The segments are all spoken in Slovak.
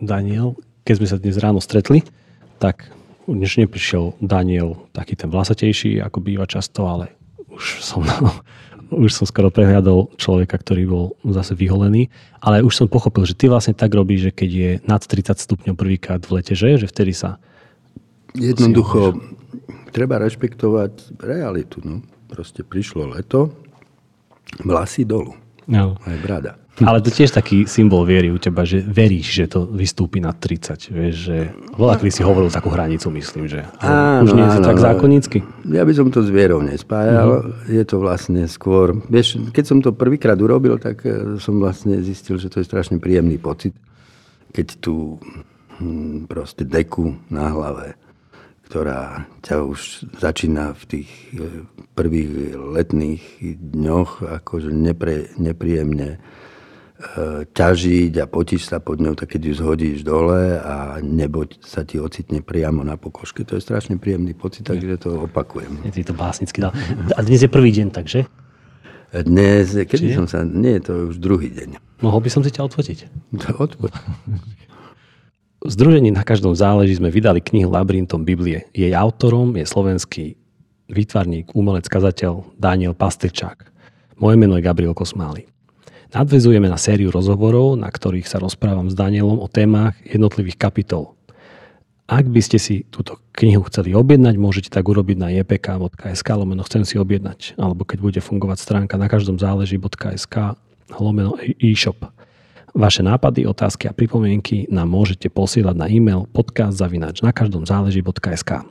Daniel, keď sme sa dnes ráno stretli, tak už neprišiel Daniel taký ten vlasatejší, ako býva často, ale už som, už som skoro prehľadol človeka, ktorý bol zase vyholený. Ale už som pochopil, že ty vlastne tak robíš, že keď je nad 30 stupňov prvýkrát v lete, že, že vtedy sa... Jednoducho, treba rešpektovať realitu. No. Proste prišlo leto, vlasy dolu. No. Aj brada. Ale to tiež taký symbol viery u teba, že veríš, že to vystúpi na 30. Vieš, že veľa si hovoril takú hranicu, myslím, že áno, už nie je to tak zákonicky. Ja by som to s vierou nespájal. Uh-huh. Je to vlastne skôr... Vieš, keď som to prvýkrát urobil, tak eh, som vlastne zistil, že to je strašne príjemný pocit, keď tu hm, proste deku na hlave ktorá ťa už začína v tých eh, prvých letných dňoch akože nepre, nepríjemne E, ťažiť a potíš sa pod ňou, tak keď ju zhodíš dole a nebo sa ti ocitne priamo na pokožke. To je strašne príjemný pocit, takže to opakujem. Je to básnicky dal. A dnes je prvý deň, takže? Dnes, kedy Či som sa... Nie, to je už druhý deň. Mohol by som si ťa odfotiť? Odfoť. V Združení na každom záleží sme vydali knihu Labyrintom Biblie. Jej autorom je slovenský výtvarník, umelec, kazateľ Daniel Pastrčák. Moje meno je Gabriel Kosmály. Nadvezujeme na sériu rozhovorov, na ktorých sa rozprávam s Danielom o témach jednotlivých kapitol. Ak by ste si túto knihu chceli objednať, môžete tak urobiť na jpk.sk lomeno chcem si objednať, alebo keď bude fungovať stránka na každom záleží.sk lomeno e-shop. Vaše nápady, otázky a pripomienky nám môžete posielať na e-mail podcast na každom záleží.sk.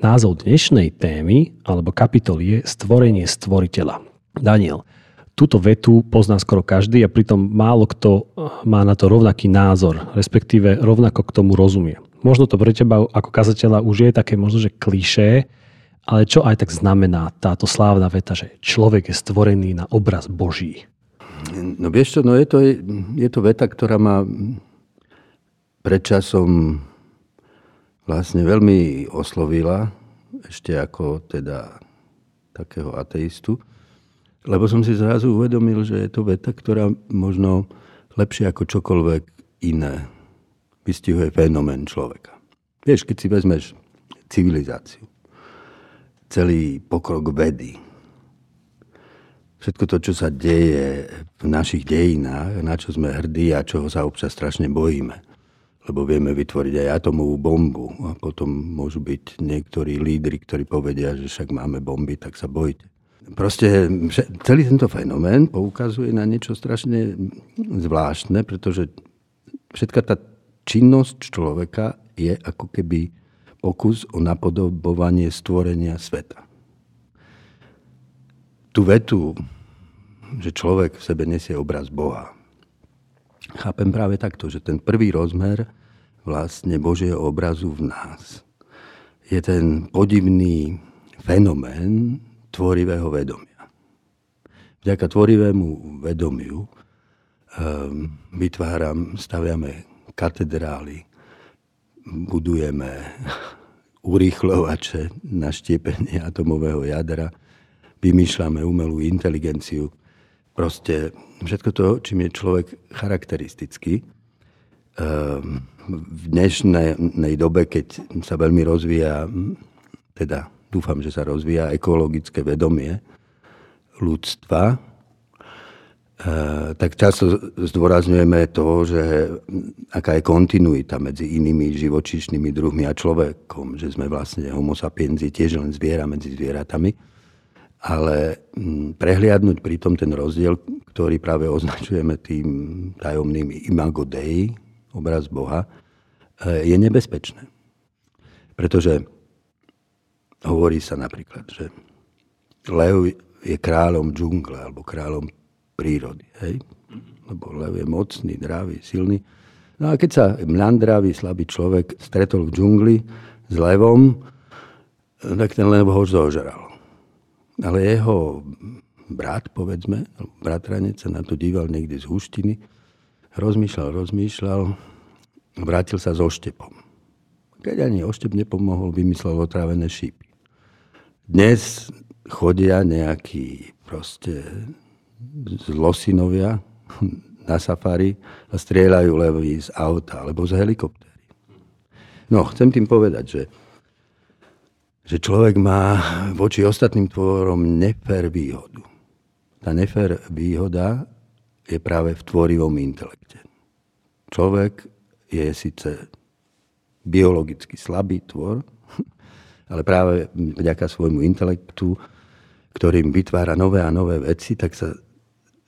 Názov dnešnej témy alebo kapitoly je Stvorenie stvoriteľa. Daniel, túto vetu pozná skoro každý a pritom málo kto má na to rovnaký názor, respektíve rovnako k tomu rozumie. Možno to pre teba ako kazateľa už je také možno, že klišé, ale čo aj tak znamená táto slávna veta, že človek je stvorený na obraz Boží? No vieš čo, no je to, je to veta, ktorá ma predčasom vlastne veľmi oslovila, ešte ako teda takého ateistu. Lebo som si zrazu uvedomil, že je to veta, ktorá možno lepšie ako čokoľvek iné vystihuje fenomén človeka. Vieš, keď si vezmeš civilizáciu, celý pokrok vedy, všetko to, čo sa deje v našich dejinách, na čo sme hrdí a čoho sa občas strašne bojíme. Lebo vieme vytvoriť aj atomovú bombu a potom môžu byť niektorí lídry, ktorí povedia, že však máme bomby, tak sa bojte. Proste celý tento fenomén poukazuje na niečo strašne zvláštne, pretože všetka tá činnosť človeka je ako keby pokus o napodobovanie stvorenia sveta. Tu vetu, že človek v sebe nesie obraz Boha, chápem práve takto, že ten prvý rozmer vlastne Božieho obrazu v nás je ten podivný fenomén, tvorivého vedomia. Vďaka tvorivému vedomiu um, vytváram, staviame katedrály, budujeme urýchlovače na štiepenie atomového jadra, vymýšľame umelú inteligenciu. Proste všetko to, čím je človek charakteristický. Um, v dnešnej dobe, keď sa veľmi rozvíja teda dúfam, že sa rozvíja ekologické vedomie ľudstva, e, tak často zdôrazňujeme to, že aká je kontinuita medzi inými živočíšnymi druhmi a človekom, že sme vlastne homo sapiensi tiež len zviera medzi zvieratami, ale prehliadnúť pritom ten rozdiel, ktorý práve označujeme tým tajomným imago Dei, obraz Boha, e, je nebezpečné. Pretože Hovorí sa napríklad, že lev je kráľom džungle alebo kráľom prírody. Hej? Lebo lev je mocný, dravý, silný. No a keď sa mľandravý, slabý človek stretol v džungli s levom, tak ten lev ho zožral. Ale jeho brat, povedzme, bratranec sa na to díval niekde z húštiny, rozmýšľal, rozmýšľal, vrátil sa so štepom. Keď ani oštep nepomohol, vymyslel otrávené šípy. Dnes chodia nejakí proste zlosinovia na safari a strieľajú levy z auta alebo z helikoptéry. No, chcem tým povedať, že, že človek má voči ostatným tvorom nefér výhodu. Tá nefér výhoda je práve v tvorivom intelekte. Človek je síce biologicky slabý tvor, ale práve vďaka svojmu intelektu, ktorým vytvára nové a nové veci, tak sa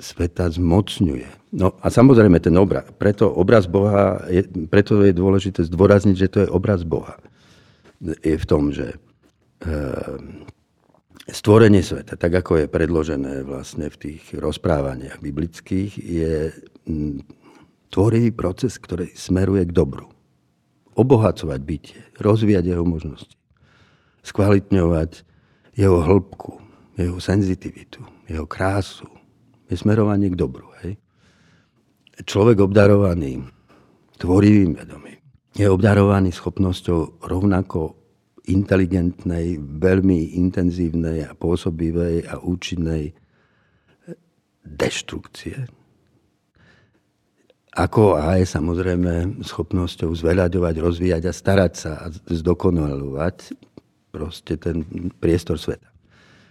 sveta zmocňuje. No a samozrejme ten obraz. Preto obraz Boha, je, preto je dôležité zdôrazniť, že to je obraz Boha. Je v tom, že e, stvorenie sveta, tak ako je predložené vlastne v tých rozprávaniach biblických, je m, tvorivý proces, ktorý smeruje k dobru. Obohacovať bytie, rozvíjať jeho možnosti, skvalitňovať jeho hĺbku, jeho senzitivitu, jeho krásu, je smerovanie k dobru. Hej. Človek obdarovaný tvorivým vedomím je obdarovaný schopnosťou rovnako inteligentnej, veľmi intenzívnej a pôsobivej a účinnej deštrukcie. Ako aj samozrejme schopnosťou zveľaďovať, rozvíjať a starať sa a zdokonalovať proste ten priestor sveta.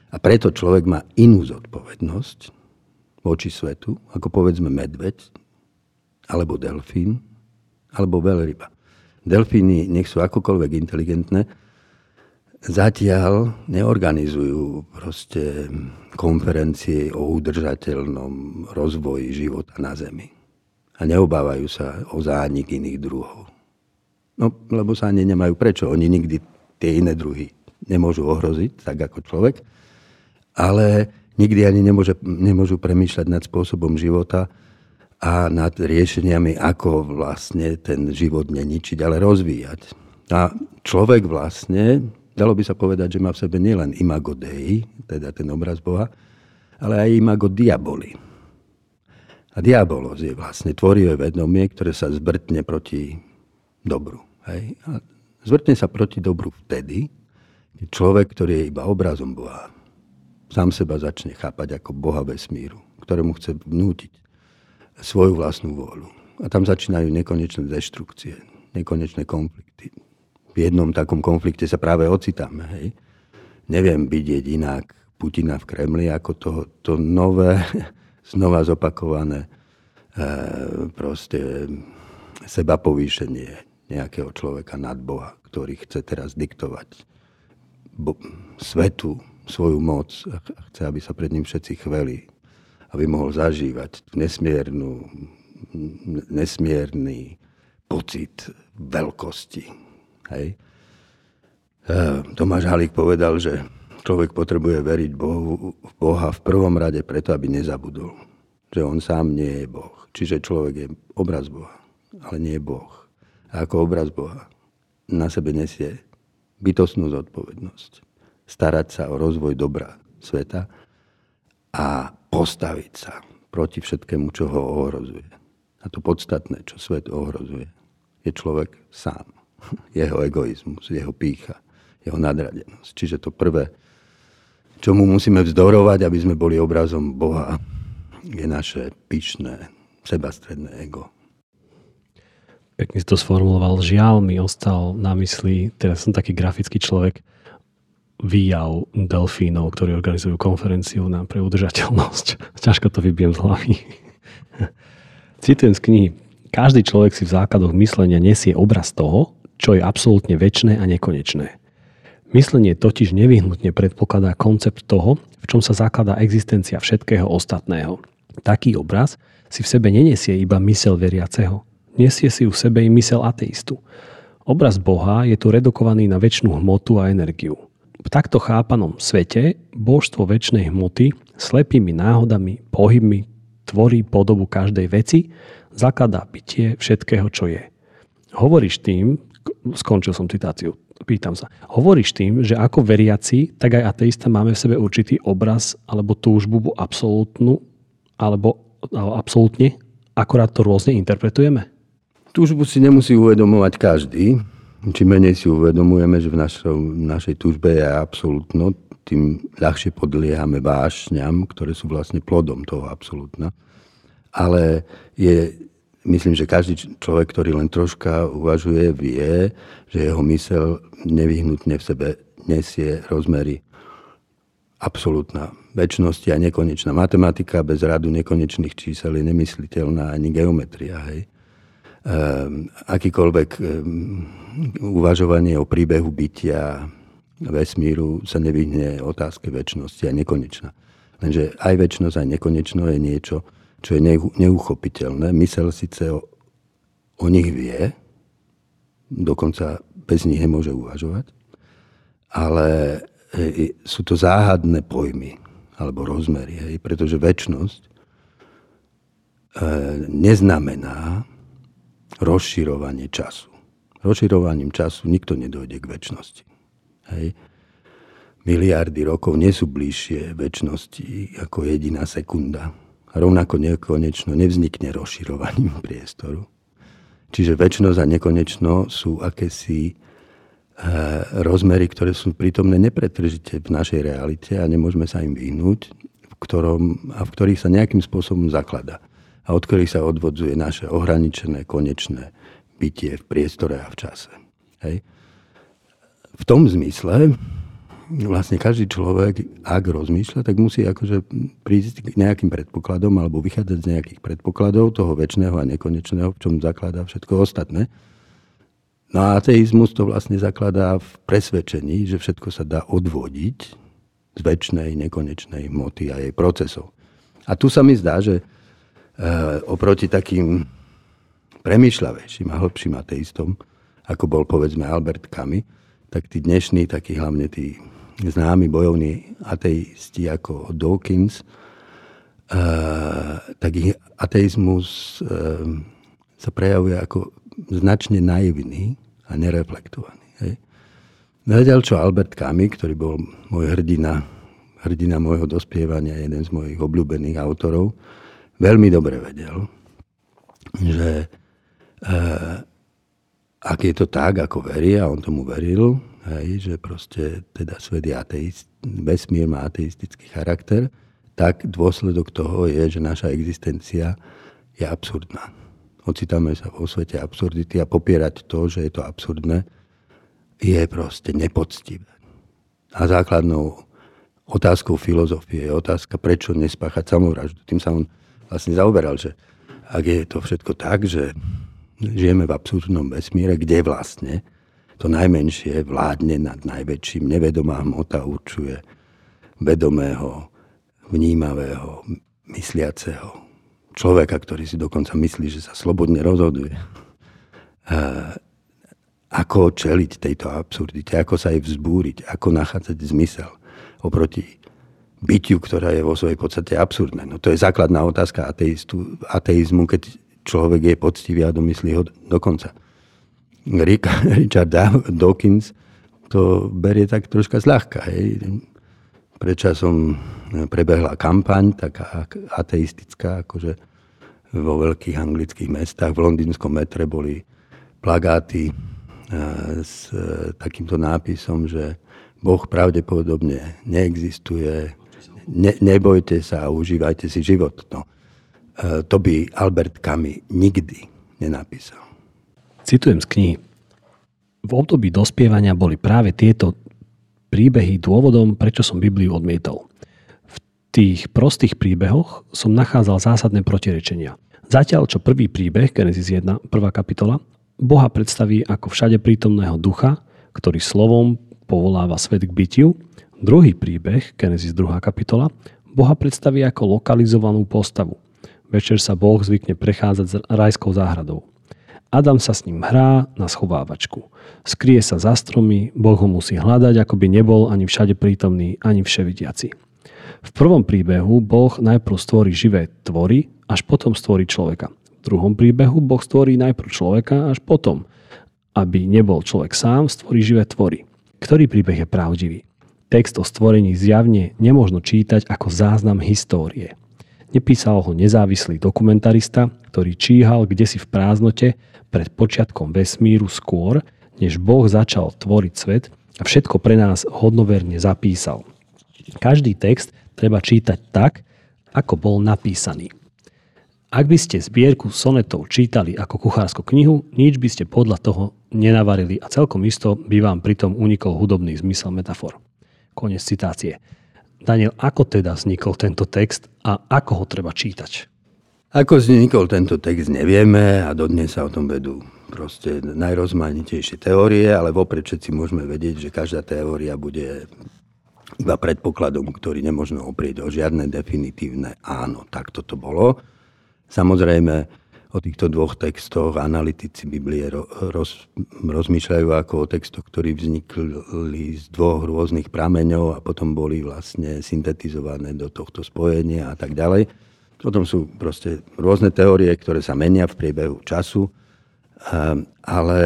A preto človek má inú zodpovednosť voči svetu, ako povedzme medveď, alebo delfín, alebo veľryba. Delfíny, nech sú akokoľvek inteligentné, zatiaľ neorganizujú proste konferencie o udržateľnom rozvoji života na Zemi. A neobávajú sa o zánik iných druhov. No, lebo sa ani nemajú prečo. Oni nikdy tie iné druhy nemôžu ohroziť, tak ako človek. Ale nikdy ani nemôže, nemôžu premýšľať nad spôsobom života a nad riešeniami, ako vlastne ten život neničiť, ale rozvíjať. A človek vlastne, dalo by sa povedať, že má v sebe nielen imago Dei, teda ten obraz Boha, ale aj imago Diaboli. A diabolos je vlastne tvorivé vedomie, ktoré sa zvrtne proti dobru. Hej? A zvrtne sa proti dobru vtedy, keď človek, ktorý je iba obrazom Boha, sám seba začne chápať ako Boha vesmíru, ktorému chce vnútiť svoju vlastnú vôľu. A tam začínajú nekonečné deštrukcie, nekonečné konflikty. V jednom takom konflikte sa práve ocitáme. Hej. Neviem vidieť inak Putina v Kremli ako to, to nové, znova zopakované e, proste seba povýšenie nejakého človeka nad Boha, ktorý chce teraz diktovať bo, svetu svoju moc a chce, aby sa pred ním všetci chveli, aby mohol zažívať nesmiernu, nesmierný pocit veľkosti. Hej. Tomáš Halík povedal, že človek potrebuje veriť Bohu, v Boha v prvom rade preto, aby nezabudol. Že on sám nie je Boh. Čiže človek je obraz Boha, ale nie je Boh. Ako obraz Boha na sebe nesie bytostnú zodpovednosť starať sa o rozvoj dobra sveta a postaviť sa proti všetkému, čo ho ohrozuje. A to podstatné, čo svet ohrozuje, je človek sám. Jeho egoizmus, jeho pícha, jeho nadradenosť. Čiže to prvé, čo mu musíme vzdorovať, aby sme boli obrazom Boha, je naše pyšné, sebastredné ego. Pekne si to sformuloval. Žiaľ mi ostal na mysli, teraz som taký grafický človek, výjav delfínov, ktorí organizujú konferenciu na pre udržateľnosť. Ťažko to vybijem z hlavy. Citujem z knihy. Každý človek si v základoch myslenia nesie obraz toho, čo je absolútne väčšné a nekonečné. Myslenie totiž nevyhnutne predpokladá koncept toho, v čom sa zakladá existencia všetkého ostatného. Taký obraz si v sebe nenesie iba mysel veriaceho, nesie si v sebe i mysel ateistu. Obraz Boha je tu redukovaný na väčšinu hmotu a energiu v takto chápanom svete božstvo väčšnej hmoty slepými náhodami, pohybmi tvorí podobu každej veci, zakladá bytie všetkého, čo je. Hovoríš tým, skončil som citáciu, pýtam sa, hovoríš tým, že ako veriaci, tak aj ateista máme v sebe určitý obraz alebo túžbu absolútnu, alebo, alebo absolútne, akorát to rôzne interpretujeme? Túžbu si nemusí uvedomovať každý, Čím menej si uvedomujeme, že v našo, našej túžbe je absolútno, tým ľahšie podliehame vášňam, ktoré sú vlastne plodom toho absolútna. Ale je, myslím, že každý človek, ktorý len troška uvažuje, vie, že jeho mysel nevyhnutne v sebe nesie rozmery absolútna väčšnosti a nekonečná. Matematika bez radu nekonečných čísel je nemysliteľná ani geometria. Hej. Um, akýkoľvek um, uvažovanie o príbehu bytia vesmíru sa nevyhne otázke väčšnosti a nekonečná. Lenže aj väčšnosť, aj nekonečno je niečo, čo je neuchopiteľné. Mysel síce o, o nich vie, dokonca bez nich nemôže uvažovať, ale e, sú to záhadné pojmy alebo rozmery, pretože väčšnosť e, neznamená rozširovanie času. Rozširovaním času nikto nedojde k väčšnosti. Hej. Miliardy rokov nie sú bližšie väčšnosti ako jediná sekunda. A rovnako nekonečno nevznikne rozširovaním priestoru. Čiže väčšnosť a nekonečno sú akési e, rozmery, ktoré sú prítomné nepretržite v našej realite a nemôžeme sa im vyhnúť, v ktorom, a v ktorých sa nejakým spôsobom zaklada a od ktorých sa odvodzuje naše ohraničené, konečné bytie v priestore a v čase. Hej. V tom zmysle vlastne každý človek, ak rozmýšľa, tak musí akože prísť k nejakým predpokladom alebo vychádzať z nejakých predpokladov toho väčšného a nekonečného, v čom zakladá všetko ostatné. No a ateizmus to vlastne zakladá v presvedčení, že všetko sa dá odvodiť z väčšnej, nekonečnej hmoty a jej procesov. A tu sa mi zdá, že oproti takým premýšľavejším a hĺbším ateistom, ako bol povedzme Albert Camus, tak tí dnešní, takí hlavne tí známi bojovní ateisti ako Dawkins, uh, tak ich ateizmus uh, sa prejavuje ako značne naivný a nereflektovaný. Hej. Zatiaľ čo Albert Camus, ktorý bol môj hrdina, hrdina môjho dospievania, jeden z mojich obľúbených autorov, veľmi dobre vedel, že e, ak je to tak, ako verí, a on tomu veril, hej, že proste teda svet je ateist, vesmír má ateistický charakter, tak dôsledok toho je, že naša existencia je absurdná. Ocitáme sa vo svete absurdity a popierať to, že je to absurdné, je proste nepoctivé. A základnou otázkou filozofie je otázka, prečo nespáchať samovraždu. Tým sa on vlastne zaoberal, že ak je to všetko tak, že žijeme v absurdnom vesmíre, kde vlastne to najmenšie vládne nad najväčším, nevedomá hmota určuje vedomého, vnímavého, mysliaceho človeka, ktorý si dokonca myslí, že sa slobodne rozhoduje. Ako čeliť tejto absurdite, ako sa jej vzbúriť, ako nachádzať zmysel oproti bytiu, ktorá je vo svojej podstate absurdné. No to je základná otázka ateistu, ateizmu, keď človek je poctivý a domyslí ho dokonca. Richard Dawkins to berie tak troška zľahka. Hej. Predčasom prebehla kampaň, taká ateistická, akože vo veľkých anglických mestách. V londýnskom metre boli plagáty eh, s takýmto nápisom, že Boh pravdepodobne neexistuje, ne, nebojte sa a užívajte si život. No. E, to by Albert Camus nikdy nenapísal. Citujem z knihy. V období dospievania boli práve tieto príbehy dôvodom, prečo som Bibliu odmietol. V tých prostých príbehoch som nachádzal zásadné protirečenia. Zatiaľ, čo prvý príbeh, Genesis 1, prvá kapitola, Boha predstaví ako všade prítomného ducha, ktorý slovom povoláva svet k bytiu, Druhý príbeh, Genesis 2. kapitola, Boha predstaví ako lokalizovanú postavu. Večer sa Boh zvykne prechádzať s rajskou záhradou. Adam sa s ním hrá na schovávačku. Skrie sa za stromy, Boh ho musí hľadať, ako by nebol ani všade prítomný, ani vševidiaci. V prvom príbehu Boh najprv stvorí živé tvory, až potom stvorí človeka. V druhom príbehu Boh stvorí najprv človeka, až potom, aby nebol človek sám, stvorí živé tvory. Ktorý príbeh je pravdivý? Text o stvorení zjavne nemôžno čítať ako záznam histórie. Nepísal ho nezávislý dokumentarista, ktorý číhal kde si v prázdnote pred počiatkom vesmíru skôr, než Boh začal tvoriť svet a všetko pre nás hodnoverne zapísal. Každý text treba čítať tak, ako bol napísaný. Ak by ste zbierku sonetov čítali ako kuchárskú knihu, nič by ste podľa toho nenavarili a celkom isto by vám pritom unikol hudobný zmysel metafor. Konec citácie. Daniel, ako teda vznikol tento text a ako ho treba čítať? Ako vznikol tento text, nevieme a dodnes sa o tom vedú proste najrozmanitejšie teórie, ale vopred všetci môžeme vedieť, že každá teória bude iba predpokladom, ktorý nemôžno oprieť o žiadne definitívne áno, tak toto bolo. Samozrejme, o týchto dvoch textoch analytici Biblie roz, rozmýšľajú ako o textoch, ktorí vznikli z dvoch rôznych prameňov a potom boli vlastne syntetizované do tohto spojenia a tak ďalej. Potom sú proste rôzne teórie, ktoré sa menia v priebehu času, ale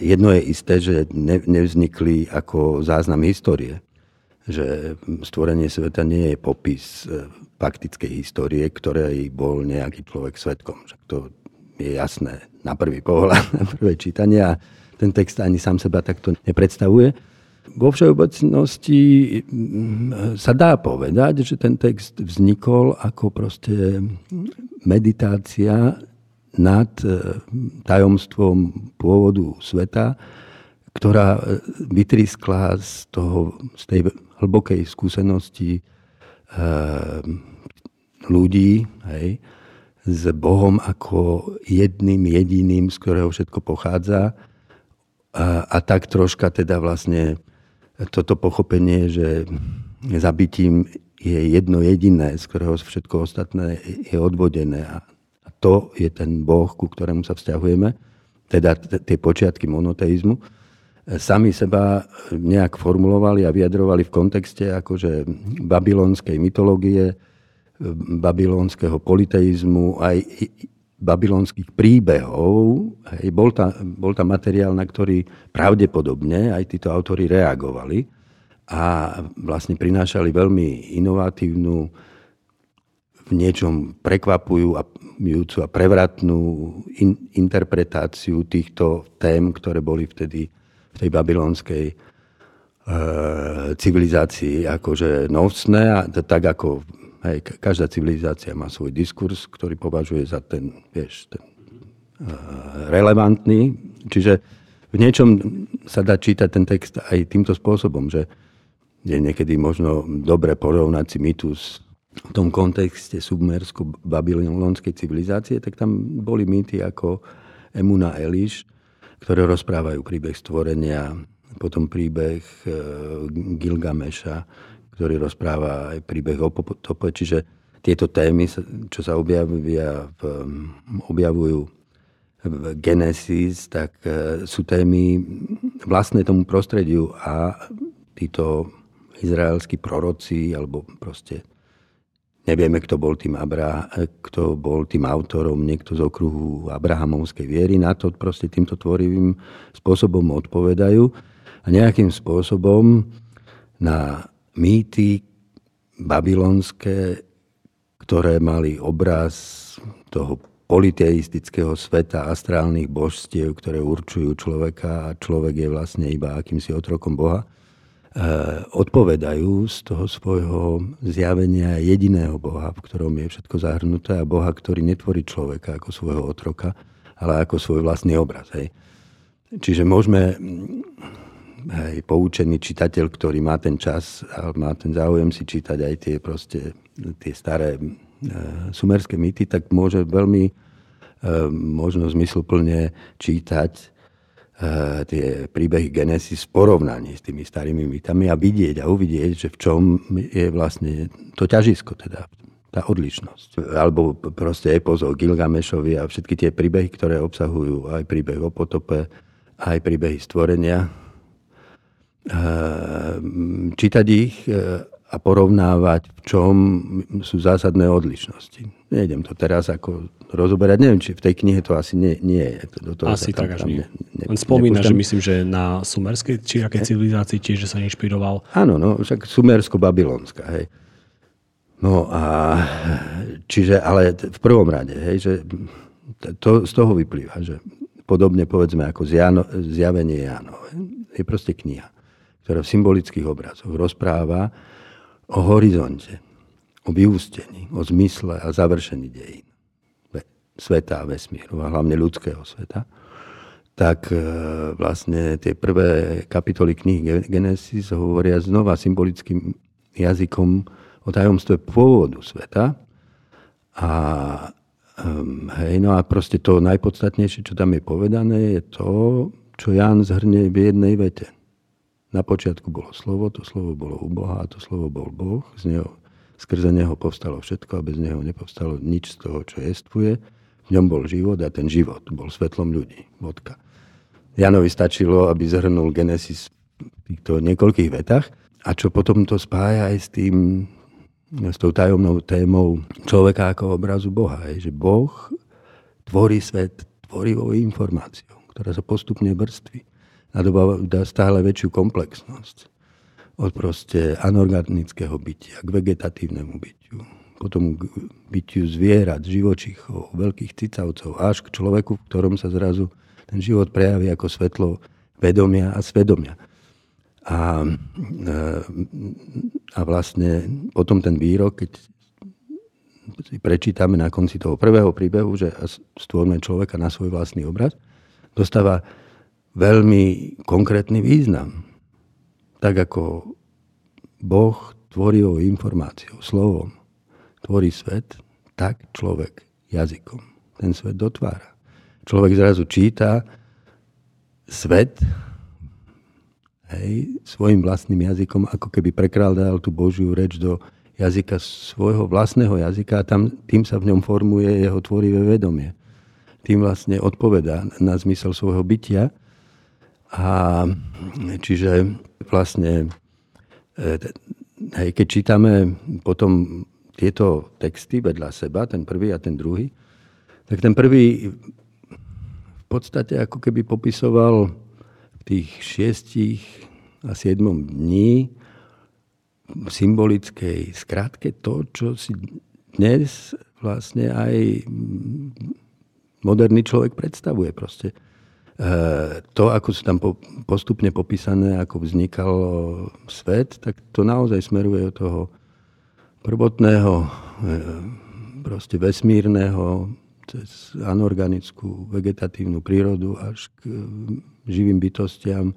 jedno je isté, že nevznikli ako záznam histórie. Že stvorenie sveta nie je popis e, faktickej histórie, ktorej bol nejaký človek svetkom. Však to je jasné na prvý pohľad, na prvé čítanie a ten text ani sám seba takto nepredstavuje. Vo všeobecnosti mm, sa dá povedať, že ten text vznikol ako proste meditácia nad e, tajomstvom pôvodu sveta, ktorá e, vytriskla z, toho, z tej hlbokej skúsenosti ľudí, hej, s Bohom ako jedným jediným, z ktorého všetko pochádza. A, a tak troška teda vlastne toto pochopenie, že zabitím je jedno jediné, z ktorého všetko ostatné je odvodené. A to je ten Boh, ku ktorému sa vzťahujeme, teda tie počiatky monoteizmu, sami seba nejak formulovali a vyjadrovali v kontexte akože babylonskej mytológie, babylonského politeizmu, aj babylonských príbehov. Hej, bol, tam, bol tam materiál, na ktorý pravdepodobne aj títo autory reagovali a vlastne prinášali veľmi inovatívnu, v niečom prekvapujúcu a prevratnú in, interpretáciu týchto tém, ktoré boli vtedy v tej babylonskej e, civilizácii akože nosné, a tak ako Hej, každá civilizácia má svoj diskurs, ktorý považuje za ten, vieš, ten uh, relevantný. Čiže v niečom sa dá čítať ten text aj týmto spôsobom, že je niekedy možno dobre porovnať si mýtus v tom kontexte submersko-babylonskej civilizácie, tak tam boli mýty ako Emuna Eliš, ktoré rozprávajú príbeh stvorenia, potom príbeh uh, Gilgameša, ktorý rozpráva aj príbeh o potope. Čiže tieto témy, čo sa objavia objavujú v Genesis, tak e, sú témy vlastné tomu prostrediu a títo izraelskí proroci, alebo proste nevieme, kto bol tým, Abra, kto bol tým autorom, niekto z okruhu Abrahamovskej viery, na to proste týmto tvorivým spôsobom odpovedajú a nejakým spôsobom na mýty babylonské, ktoré mali obraz toho politeistického sveta, astrálnych božstiev, ktoré určujú človeka a človek je vlastne iba akýmsi otrokom Boha, eh, odpovedajú z toho svojho zjavenia jediného Boha, v ktorom je všetko zahrnuté a Boha, ktorý netvorí človeka ako svojho otroka, ale ako svoj vlastný obraz. Hej. Čiže môžeme hej, poučený čitateľ, ktorý má ten čas a má ten záujem si čítať aj tie, proste, tie staré e, sumerské mýty, tak môže veľmi e, možno zmysluplne čítať e, tie príbehy Genesis v porovnaní s tými starými mýtami a vidieť a uvidieť, že v čom je vlastne to ťažisko, teda tá odlišnosť. Alebo proste epos o Gilgamešovi a všetky tie príbehy, ktoré obsahujú aj príbeh o potope, aj príbehy stvorenia, čítať ich e, a porovnávať, v čom sú zásadné odlišnosti. Nejdem to teraz ako rozoberať. Neviem, či v tej knihe to asi nie, nie je. Do toho asi tak až nie. Ne, ne, On spomína, nepúšťam. že myslím, že na sumerskej či aké civilizácii tiež sa inšpiroval. Áno, no, však sumersko-babylonská. Hej. No a čiže, ale v prvom rade, hej, že to, z toho vyplýva, že podobne povedzme ako zjavenie Jánov. Je proste kniha ktorá v symbolických obrazoch rozpráva o horizonte, o vyústení, o zmysle a završení dejín. sveta a vesmíru, a hlavne ľudského sveta, tak e, vlastne tie prvé kapitoly knihy Genesis hovoria znova symbolickým jazykom o tajomstve pôvodu sveta. A hej, no a proste to najpodstatnejšie, čo tam je povedané, je to, čo Ján zhrnie v jednej vete. Na počiatku bolo slovo, to slovo bolo u Boha a to slovo bol Boh. Z neho, skrze neho povstalo všetko a bez neho nepovstalo nič z toho, čo jestvuje. V ňom bol život a ten život bol svetlom ľudí. Vodka. Janovi stačilo, aby zhrnul Genesis v týchto niekoľkých vetách. A čo potom to spája aj s tým, s tou tajomnou témou človeka ako obrazu Boha. Je, že Boh tvorí svet tvorivou informáciou, ktorá sa postupne vrství dá stále väčšiu komplexnosť. Od proste anorganického bytia k vegetatívnemu bytiu, potom k bytiu zvierat, živočichov, veľkých cicavcov, až k človeku, v ktorom sa zrazu ten život prejaví ako svetlo vedomia a svedomia. A, e, a vlastne potom ten výrok, keď si prečítame na konci toho prvého príbehu, že stvorme človeka na svoj vlastný obraz, dostáva veľmi konkrétny význam. Tak ako Boh tvorivou informáciou, slovom tvorí svet, tak človek jazykom ten svet dotvára. Človek zrazu číta svet hej, svojim vlastným jazykom, ako keby prekrádal tú Božiu reč do jazyka svojho vlastného jazyka a tam, tým sa v ňom formuje jeho tvorivé vedomie. Tým vlastne odpovedá na zmysel svojho bytia a čiže vlastne, e, hej, keď čítame potom tieto texty vedľa seba, ten prvý a ten druhý, tak ten prvý v podstate ako keby popisoval v tých šiestich a siedmom dní symbolickej skratke to, čo si dnes vlastne aj moderný človek predstavuje. Proste to, ako sú tam postupne popísané, ako vznikal svet, tak to naozaj smeruje od toho prvotného, eh, proste vesmírneho, cez anorganickú vegetatívnu prírodu až k živým bytostiam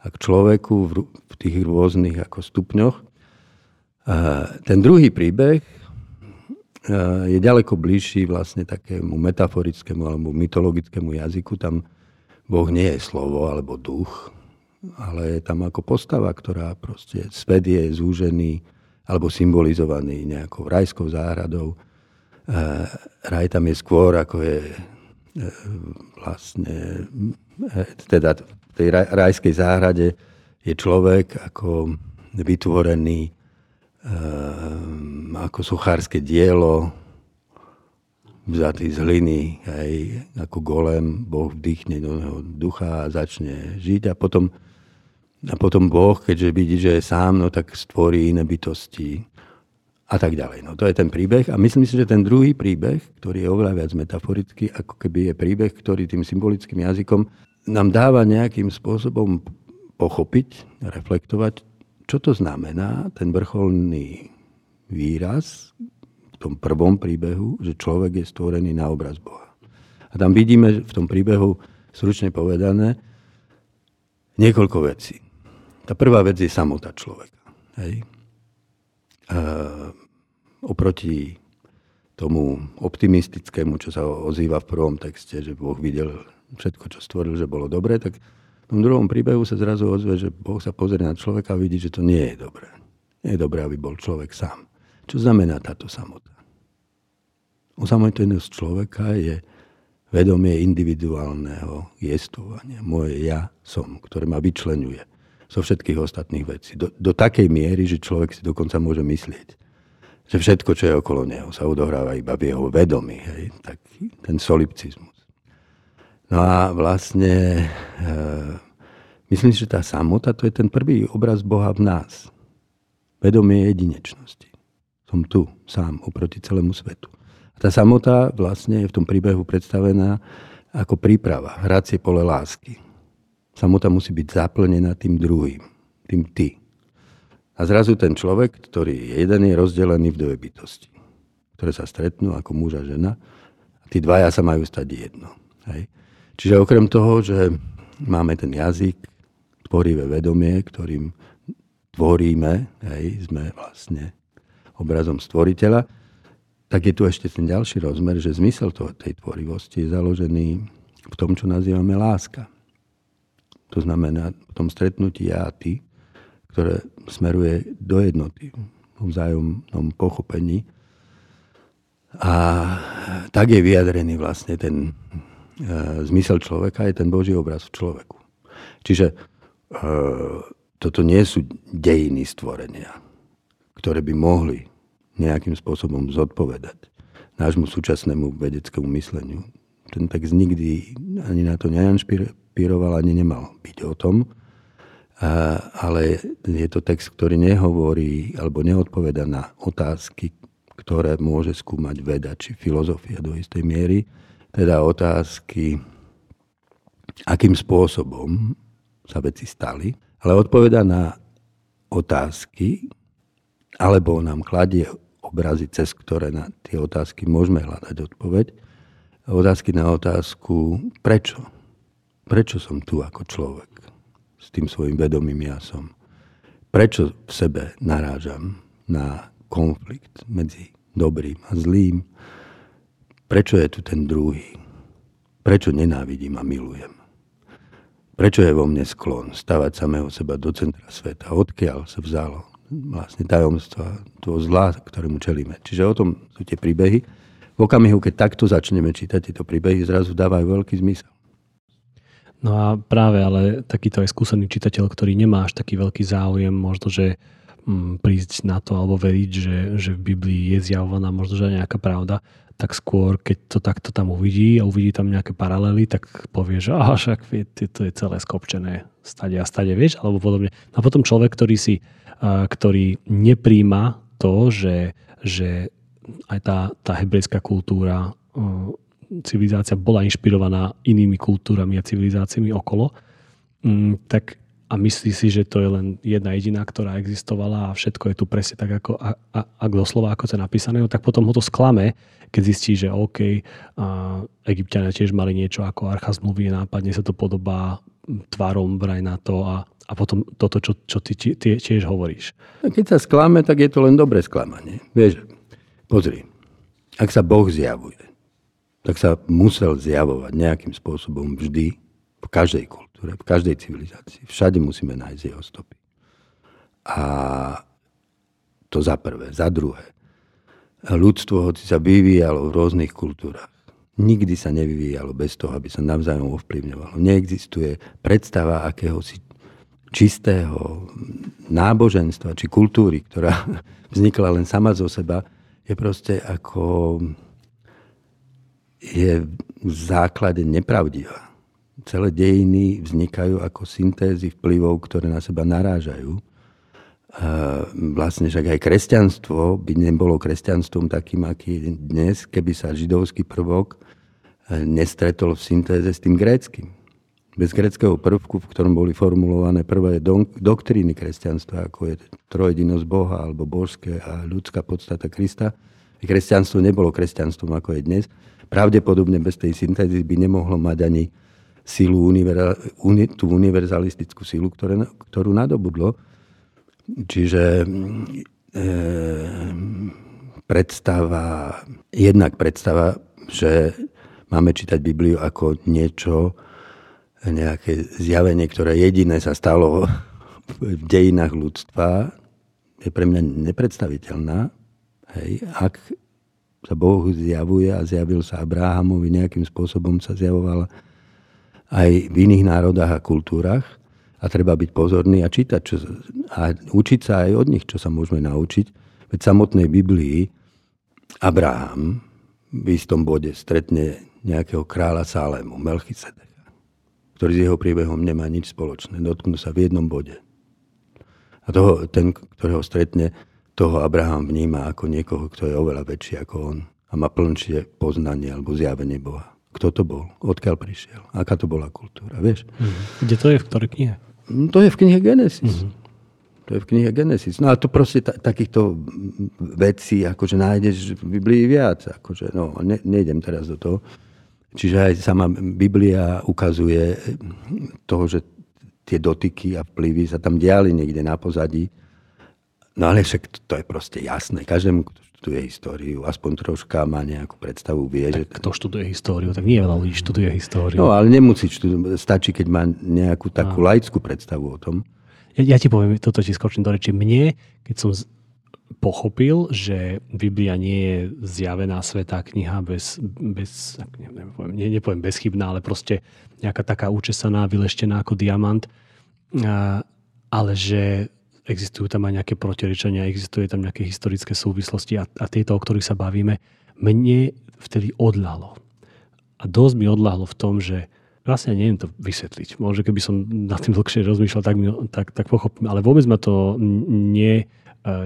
a k človeku v tých rôznych ako stupňoch. Ten druhý príbeh eh, je ďaleko bližší vlastne takému metaforickému alebo mytologickému jazyku. Tam Boh nie je slovo alebo duch, ale je tam ako postava, ktorá proste, svet je zúžený alebo symbolizovaný nejakou rajskou záhradou. E, raj tam je skôr, ako je e, vlastne, e, teda v tej rajskej záhrade je človek ako vytvorený ako sochárske dielo, vzatý z hliny, aj ako golem, Boh vdychne do neho ducha a začne žiť a potom, a potom Boh, keďže vidí, že je sám, no tak stvorí iné bytosti a tak ďalej. No to je ten príbeh a myslím si, že ten druhý príbeh, ktorý je oveľa viac metaforický, ako keby je príbeh, ktorý tým symbolickým jazykom nám dáva nejakým spôsobom pochopiť, reflektovať, čo to znamená, ten vrcholný výraz, tom prvom príbehu, že človek je stvorený na obraz Boha. A tam vidíme v tom príbehu, stručne povedané, niekoľko vecí. Tá prvá vec je samota človeka. Hej. A oproti tomu optimistickému, čo sa ozýva v prvom texte, že Boh videl všetko, čo stvoril, že bolo dobré, tak v tom druhom príbehu sa zrazu ozve, že Boh sa pozrie na človeka a vidí, že to nie je dobré. Nie je dobré, aby bol človek sám. Čo znamená táto samota? Osamotenosť človeka je vedomie individuálneho jestvovania. Moje ja som, ktoré ma vyčlenuje zo všetkých ostatných vecí. Do, do takej miery, že človek si dokonca môže myslieť, že všetko, čo je okolo neho, sa odohráva iba v jeho vedomí. Hej? Tak, ten solipcizmus. No a vlastne e, myslím že tá samota to je ten prvý obraz Boha v nás. Vedomie jedinečnosti som tu, sám, oproti celému svetu. A tá samota vlastne je v tom príbehu predstavená ako príprava, hracie pole lásky. Samota musí byť zaplnená tým druhým, tým ty. A zrazu ten človek, ktorý je jeden, je rozdelený v dve bytosti, ktoré sa stretnú ako muž a žena. A Tí dvaja sa majú stať jedno. Hej. Čiže okrem toho, že máme ten jazyk, tvorivé vedomie, ktorým tvoríme, hej, sme vlastne obrazom stvoriteľa, tak je tu ešte ten ďalší rozmer, že zmysel toho, tej tvorivosti je založený v tom, čo nazývame láska. To znamená v tom stretnutí ja a ty, ktoré smeruje do jednoty, v vzájomnom pochopení. A tak je vyjadrený vlastne ten e, zmysel človeka, je ten Boží obraz v človeku. Čiže e, toto nie sú dejiny stvorenia, ktoré by mohli nejakým spôsobom zodpovedať nášmu súčasnému vedeckému mysleniu. Ten text nikdy ani na to neinšpiroval, ani nemal byť o tom, a, ale je to text, ktorý nehovorí alebo neodpoveda na otázky, ktoré môže skúmať veda či filozofia do istej miery. Teda otázky, akým spôsobom sa veci stali, ale odpoveda na otázky, alebo nám kladie obrazy, cez ktoré na tie otázky môžeme hľadať odpoveď. Otázky na otázku, prečo? Prečo som tu ako človek? s tým svojim vedomým ja som. Prečo v sebe narážam na konflikt medzi dobrým a zlým? Prečo je tu ten druhý? Prečo nenávidím a milujem? Prečo je vo mne sklon stavať samého seba do centra sveta? Odkiaľ sa vzalo vlastne tajomstva toho zla, ktorému čelíme? Čiže o tom sú tie príbehy. V okamihu, keď takto začneme čítať tieto príbehy, zrazu dávajú veľký zmysel. No a práve, ale takýto aj skúsený čitateľ, ktorý nemá až taký veľký záujem, možno, že mm, prísť na to alebo veriť, že, že v Biblii je zjavovaná možno, že nejaká pravda, tak skôr, keď to takto tam uvidí a uvidí tam nejaké paralely, tak povie, že aha, však to je celé skopčené stade a stade, vieš, alebo podobne. A potom človek, ktorý si, ktorý nepríjma to, že, že aj tá, tá hebrejská kultúra civilizácia bola inšpirovaná inými kultúrami a civilizáciami okolo, mm, tak a myslí si, že to je len jedna jediná, ktorá existovala a všetko je tu presne tak, ako, a, a, a doslova, ako to je napísané, no, tak potom ho to sklame, keď zistí, že OK, Egyptiania tiež mali niečo ako archa zmluvy, nápadne sa to podobá tvárom vraj na to a, a potom toto, čo, čo ty, ty, ty tiež hovoríš. Keď sa sklame, tak je to len dobré sklamanie. Vieš, pozri, ak sa Boh zjavuje, tak sa musel zjavovať nejakým spôsobom vždy v každej kultúre, v každej civilizácii. Všade musíme nájsť jeho stopy. A to za prvé. Za druhé. Ľudstvo, hoci sa vyvíjalo v rôznych kultúrach, nikdy sa nevyvíjalo bez toho, aby sa navzájom ovplyvňovalo. Neexistuje predstava akéhosi čistého náboženstva či kultúry, ktorá vznikla len sama zo seba, je proste ako je v základe nepravdivá. Celé dejiny vznikajú ako syntézy vplyvov, ktoré na seba narážajú. Vlastne však aj kresťanstvo by nebolo kresťanstvom takým, aký je dnes, keby sa židovský prvok e, nestretol v syntéze s tým gréckým. Bez gréckého prvku, v ktorom boli formulované prvé doktríny kresťanstva, ako je trojedinosť Boha alebo božské a ľudská podstata Krista, kresťanstvo nebolo kresťanstvom, ako je dnes pravdepodobne bez tej syntézy by nemohlo mať ani silu, tú univerzalistickú silu, ktoré, ktorú nadobudlo. Čiže e, predstava, jednak predstava, že máme čítať Bibliu ako niečo, nejaké zjavenie, ktoré jediné sa stalo v dejinách ľudstva, je pre mňa nepredstaviteľná. Hej, ak sa Boh zjavuje a zjavil sa Abrahamovi, nejakým spôsobom sa zjavoval aj v iných národách a kultúrach. A treba byť pozorný a čítať čo, a učiť sa aj od nich, čo sa môžeme naučiť. Veď v samotnej Biblii Abraham v istom bode stretne nejakého kráľa Salému, Melchisedeka, ktorý s jeho príbehom nemá nič spoločné. Dotknú sa v jednom bode. A toho, ten, ktorého stretne, toho Abraham vníma ako niekoho, kto je oveľa väčší ako on a má plnšie poznanie alebo zjavenie Boha. Kto to bol? Odkiaľ prišiel? Aká to bola kultúra? Vieš? Mm-hmm. Kde to je? V ktorej knihe? No, to je v knihe Genesis. Mm-hmm. To je v knihe Genesis. No a to proste ta, takýchto vecí akože nájdeš v Biblii viac. Akože, no, ne, nejdem teraz do toho. Čiže aj sama Biblia ukazuje toho, že tie dotyky a vplyvy sa tam diali niekde na pozadí. No ale však to, to je proste jasné. Každému, kto študuje históriu, aspoň troška má nejakú predstavu, vie, tak že... Kto študuje históriu, tak nie veľa ľudí študuje históriu. No ale nemusí študovať, stačí, keď má nejakú takú a. laickú predstavu o tom. Ja, ja ti poviem, toto ti skočím do reči. Mne, keď som z, pochopil, že Biblia nie je zjavená svetá kniha bez, bez neviem, ne, nepoviem bezchybná, ale proste nejaká taká účesaná, vyleštená ako diamant, a, ale že existujú tam aj nejaké protirečenia, existuje tam nejaké historické súvislosti a, a tieto, o ktorých sa bavíme, mne vtedy odľalo. A dosť mi odľahlo v tom, že vlastne neviem to vysvetliť. Možno keby som nad tým dlhšie rozmýšľal, tak, tak, tak pochopím. Ale vôbec ma to nie, e,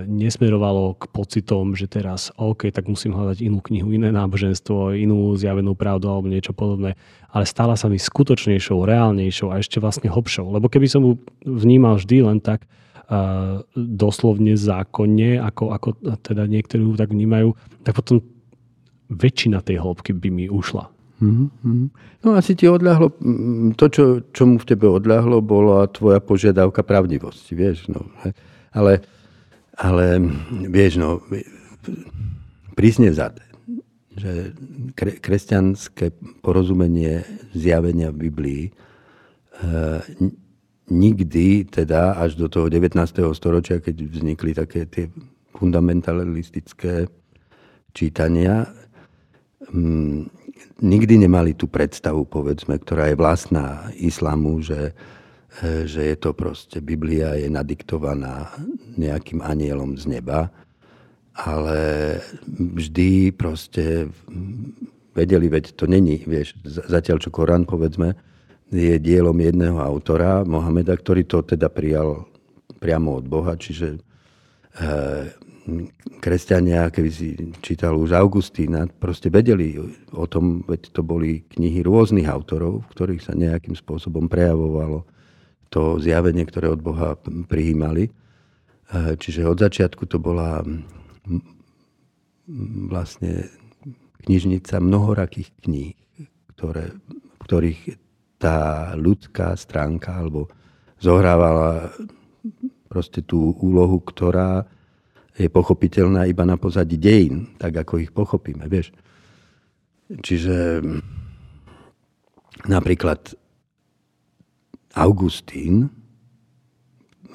nesmerovalo k pocitom, že teraz OK, tak musím hľadať inú knihu, iné náboženstvo, inú zjavenú pravdu alebo niečo podobné. Ale stala sa mi skutočnejšou, reálnejšou a ešte vlastne hlbšou. Lebo keby som ju vnímal vždy len tak, doslovne zákonne, ako, ako teda niektorí tak vnímajú, tak potom väčšina tej hĺbky by mi ušla. Mm-hmm. No asi ti odľahlo, mm, to, čo, čo mu v tebe odľahlo, bola tvoja požiadavka pravdivosti, vieš. No. Ale, ale vieš, no, prísne vzaté, že kre, kresťanské porozumenie zjavenia v Biblii e, nikdy, teda až do toho 19. storočia, keď vznikli také tie fundamentalistické čítania, mm, nikdy nemali tú predstavu, povedzme, ktorá je vlastná islamu, že, e, že je to proste, Biblia je nadiktovaná nejakým anielom z neba, ale vždy proste vedeli, veď to není, vieš, zatiaľ čo Korán, povedzme, je dielom jedného autora, Mohameda, ktorý to teda prijal priamo od Boha, čiže e, kresťania, keby si čítal už Augustína, proste vedeli o tom, veď to boli knihy rôznych autorov, v ktorých sa nejakým spôsobom prejavovalo to zjavenie, ktoré od Boha prijímali. E, čiže od začiatku to bola vlastne knižnica mnohorakých kníh, ktoré, v ktorých tá ľudská stránka alebo zohrávala proste tú úlohu, ktorá je pochopiteľná iba na pozadí dejín, tak ako ich pochopíme, vieš. Čiže napríklad Augustín,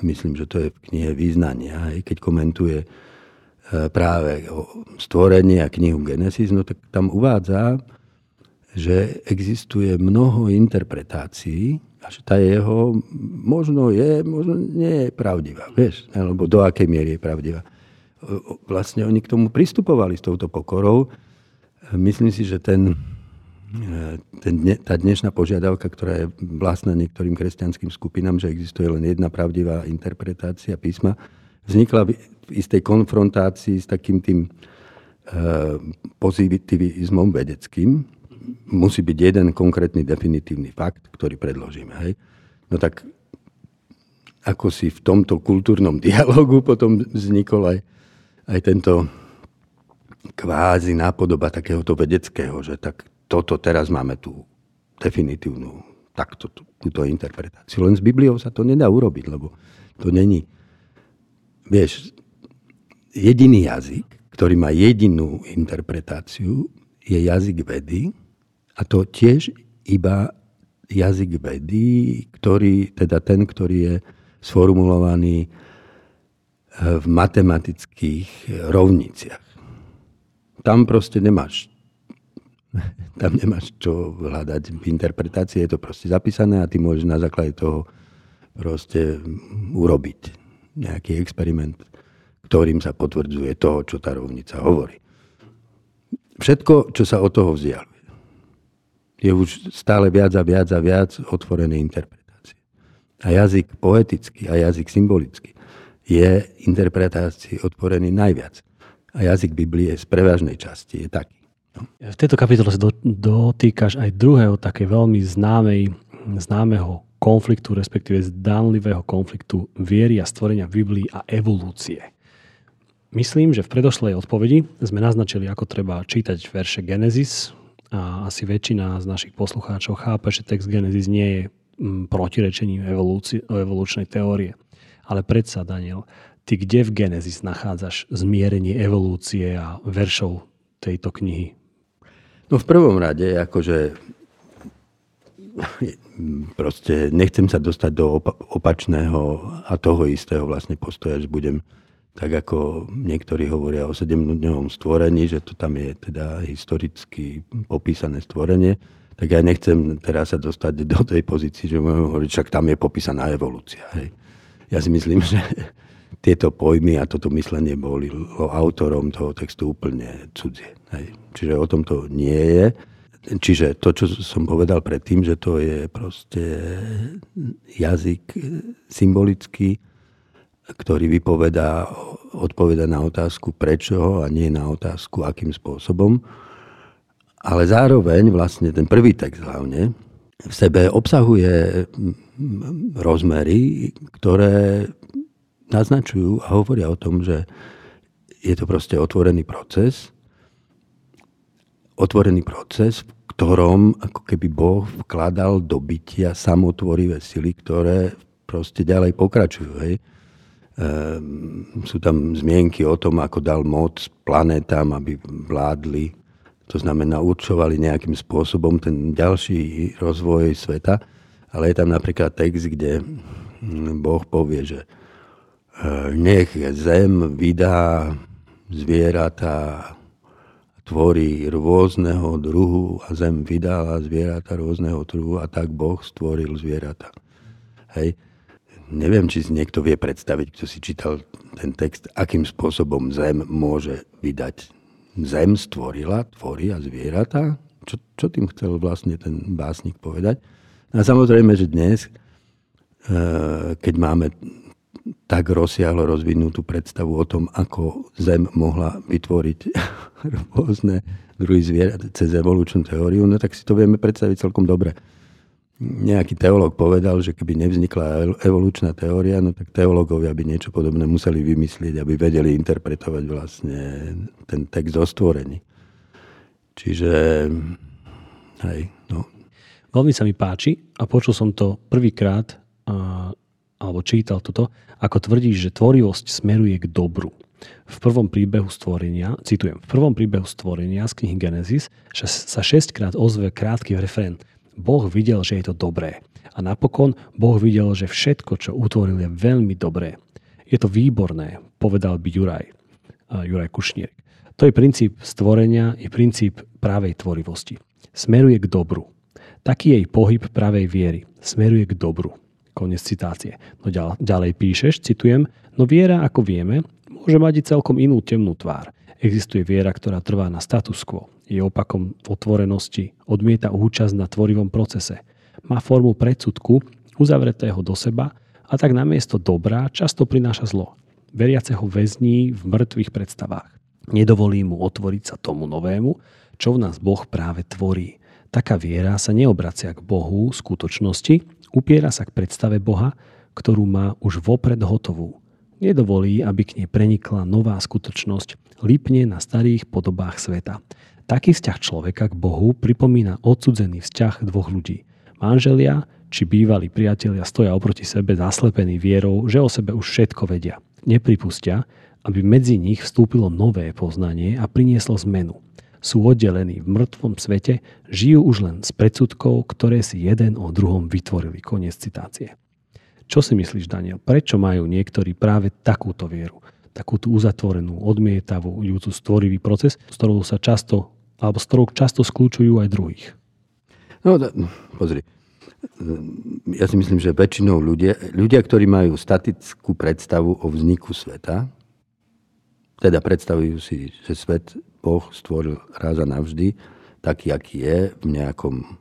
myslím, že to je v knihe Význania, keď komentuje e, práve o stvorení a knihu Genesis, no tak tam uvádza, že existuje mnoho interpretácií a že tá jeho možno je, možno nie je pravdivá. Vieš, alebo do akej miery je pravdivá. Vlastne oni k tomu pristupovali s touto pokorou. Myslím si, že ten, ten, tá dnešná požiadavka, ktorá je vlastná niektorým kresťanským skupinám, že existuje len jedna pravdivá interpretácia písma, vznikla v istej konfrontácii s takým tým uh, pozitivizmom vedeckým, musí byť jeden konkrétny definitívny fakt, ktorý predložíme. Hej? No tak ako si v tomto kultúrnom dialogu potom vznikol aj, aj tento kvázi nápodoba takéhoto vedeckého, že tak toto teraz máme tú definitívnu takto, túto interpretáciu. Len s Bibliou sa to nedá urobiť, lebo to není... Vieš, jediný jazyk, ktorý má jedinú interpretáciu, je jazyk vedy, a to tiež iba jazyk vedy, ktorý, teda ten, ktorý je sformulovaný eh, v matematických rovniciach. Tam proste nemáš tam nemáš čo hľadať v interpretácii, je to proste zapísané a ty môžeš na základe toho proste urobiť nejaký experiment, ktorým sa potvrdzuje to, čo tá rovnica hovorí. Všetko, čo sa od toho vzdialuje je už stále viac a viac a viac otvorené interpretácie. A jazyk poetický a jazyk symbolický je interpretácii otvorený najviac. A jazyk Biblie z prevažnej časti je taký. No. V tejto kapitole sa do, dotýkaš aj druhého také veľmi známej, známeho konfliktu, respektíve zdánlivého konfliktu viery a stvorenia Biblii a evolúcie. Myslím, že v predošlej odpovedi sme naznačili, ako treba čítať verše Genesis a asi väčšina z našich poslucháčov chápe, že text Genesis nie je mm, protirečením evolúci- evolučnej teórie. Ale predsa, Daniel, ty kde v Genesis nachádzaš zmierenie evolúcie a veršov tejto knihy? No v prvom rade, akože proste nechcem sa dostať do opačného a toho istého vlastne postoja, že budem tak ako niektorí hovoria o sedemdňovom stvorení, že to tam je teda historicky popísané stvorenie, tak ja nechcem teraz sa dostať do tej pozícii, že môžem hovoriť, však tam je popísaná evolúcia. Hej. Ja si myslím, že tieto pojmy a toto myslenie boli autorom toho textu úplne cudzie. Hej. Čiže o tom to nie je. Čiže to, čo som povedal predtým, že to je proste jazyk symbolický, ktorý vypovedá, odpoveda na otázku prečo a nie na otázku akým spôsobom. Ale zároveň vlastne ten prvý text hlavne v sebe obsahuje rozmery, ktoré naznačujú a hovoria o tom, že je to proste otvorený proces, otvorený proces, v ktorom ako keby Boh vkladal do bytia samotvorivé sily, ktoré proste ďalej pokračujú. Hej. Ehm, sú tam zmienky o tom, ako dal moc planetám, aby vládli. To znamená, určovali nejakým spôsobom ten ďalší rozvoj sveta. Ale je tam napríklad text, kde Boh povie, že e, nech zem vydá zvieratá, tvorí rôzneho druhu a zem vydala zvieratá rôzneho druhu a tak Boh stvoril zvieratá. Hej neviem, či si niekto vie predstaviť, kto si čítal ten text, akým spôsobom zem môže vydať. Zem stvorila, tvorí a zvieratá? Čo, čo tým chcel vlastne ten básnik povedať? A samozrejme, že dnes, eh, keď máme tak rozsiahlo rozvinutú predstavu o tom, ako Zem mohla vytvoriť rôzne druhy zvierat cez evolučnú teóriu, no tak si to vieme predstaviť celkom dobre nejaký teológ povedal, že keby nevznikla evolučná teória, no tak teológovia by niečo podobné museli vymyslieť, aby vedeli interpretovať vlastne ten text o stvorení. Čiže, hej, no. Veľmi sa mi páči a počul som to prvýkrát, alebo čítal toto, ako tvrdíš, že tvorivosť smeruje k dobru. V prvom príbehu stvorenia, citujem, v prvom príbehu stvorenia z knihy Genesis sa šestkrát ozve krátky referent – Boh videl, že je to dobré. A napokon Boh videl, že všetko, čo utvoril, je veľmi dobré. Je to výborné, povedal by Juraj, Juraj Kušník. To je princíp stvorenia, je princíp právej tvorivosti. Smeruje k dobru. Taký jej pohyb pravej viery. Smeruje k dobru. Konec citácie. No ďalej píšeš, citujem, no viera, ako vieme, môže mať i celkom inú temnú tvár. Existuje viera, ktorá trvá na status quo je opakom otvorenosti, odmieta účasť na tvorivom procese. Má formu predsudku, uzavretého do seba a tak namiesto dobrá často prináša zlo. Veriaceho väzní v mŕtvych predstavách. Nedovolí mu otvoriť sa tomu novému, čo v nás Boh práve tvorí. Taká viera sa neobracia k Bohu v skutočnosti, upiera sa k predstave Boha, ktorú má už vopred hotovú. Nedovolí, aby k nej prenikla nová skutočnosť, lipne na starých podobách sveta. Taký vzťah človeka k Bohu pripomína odsudzený vzťah dvoch ľudí. Manželia či bývalí priatelia stoja oproti sebe zaslepení vierou, že o sebe už všetko vedia. Nepripustia, aby medzi nich vstúpilo nové poznanie a prinieslo zmenu. Sú oddelení v mŕtvom svete, žijú už len s predsudkov, ktoré si jeden o druhom vytvorili. Koniec citácie. Čo si myslíš, Daniel? Prečo majú niektorí práve takúto vieru? Takú tú uzatvorenú, odmietavú, júcu stvorivý proces, s ktorou sa často alebo s ktorou často skľúčujú aj druhých. No, da, pozri. Ja si myslím, že väčšinou ľudia, ľudia, ktorí majú statickú predstavu o vzniku sveta, teda predstavujú si, že svet Boh stvoril raz a navždy, taký, aký je, v nejakom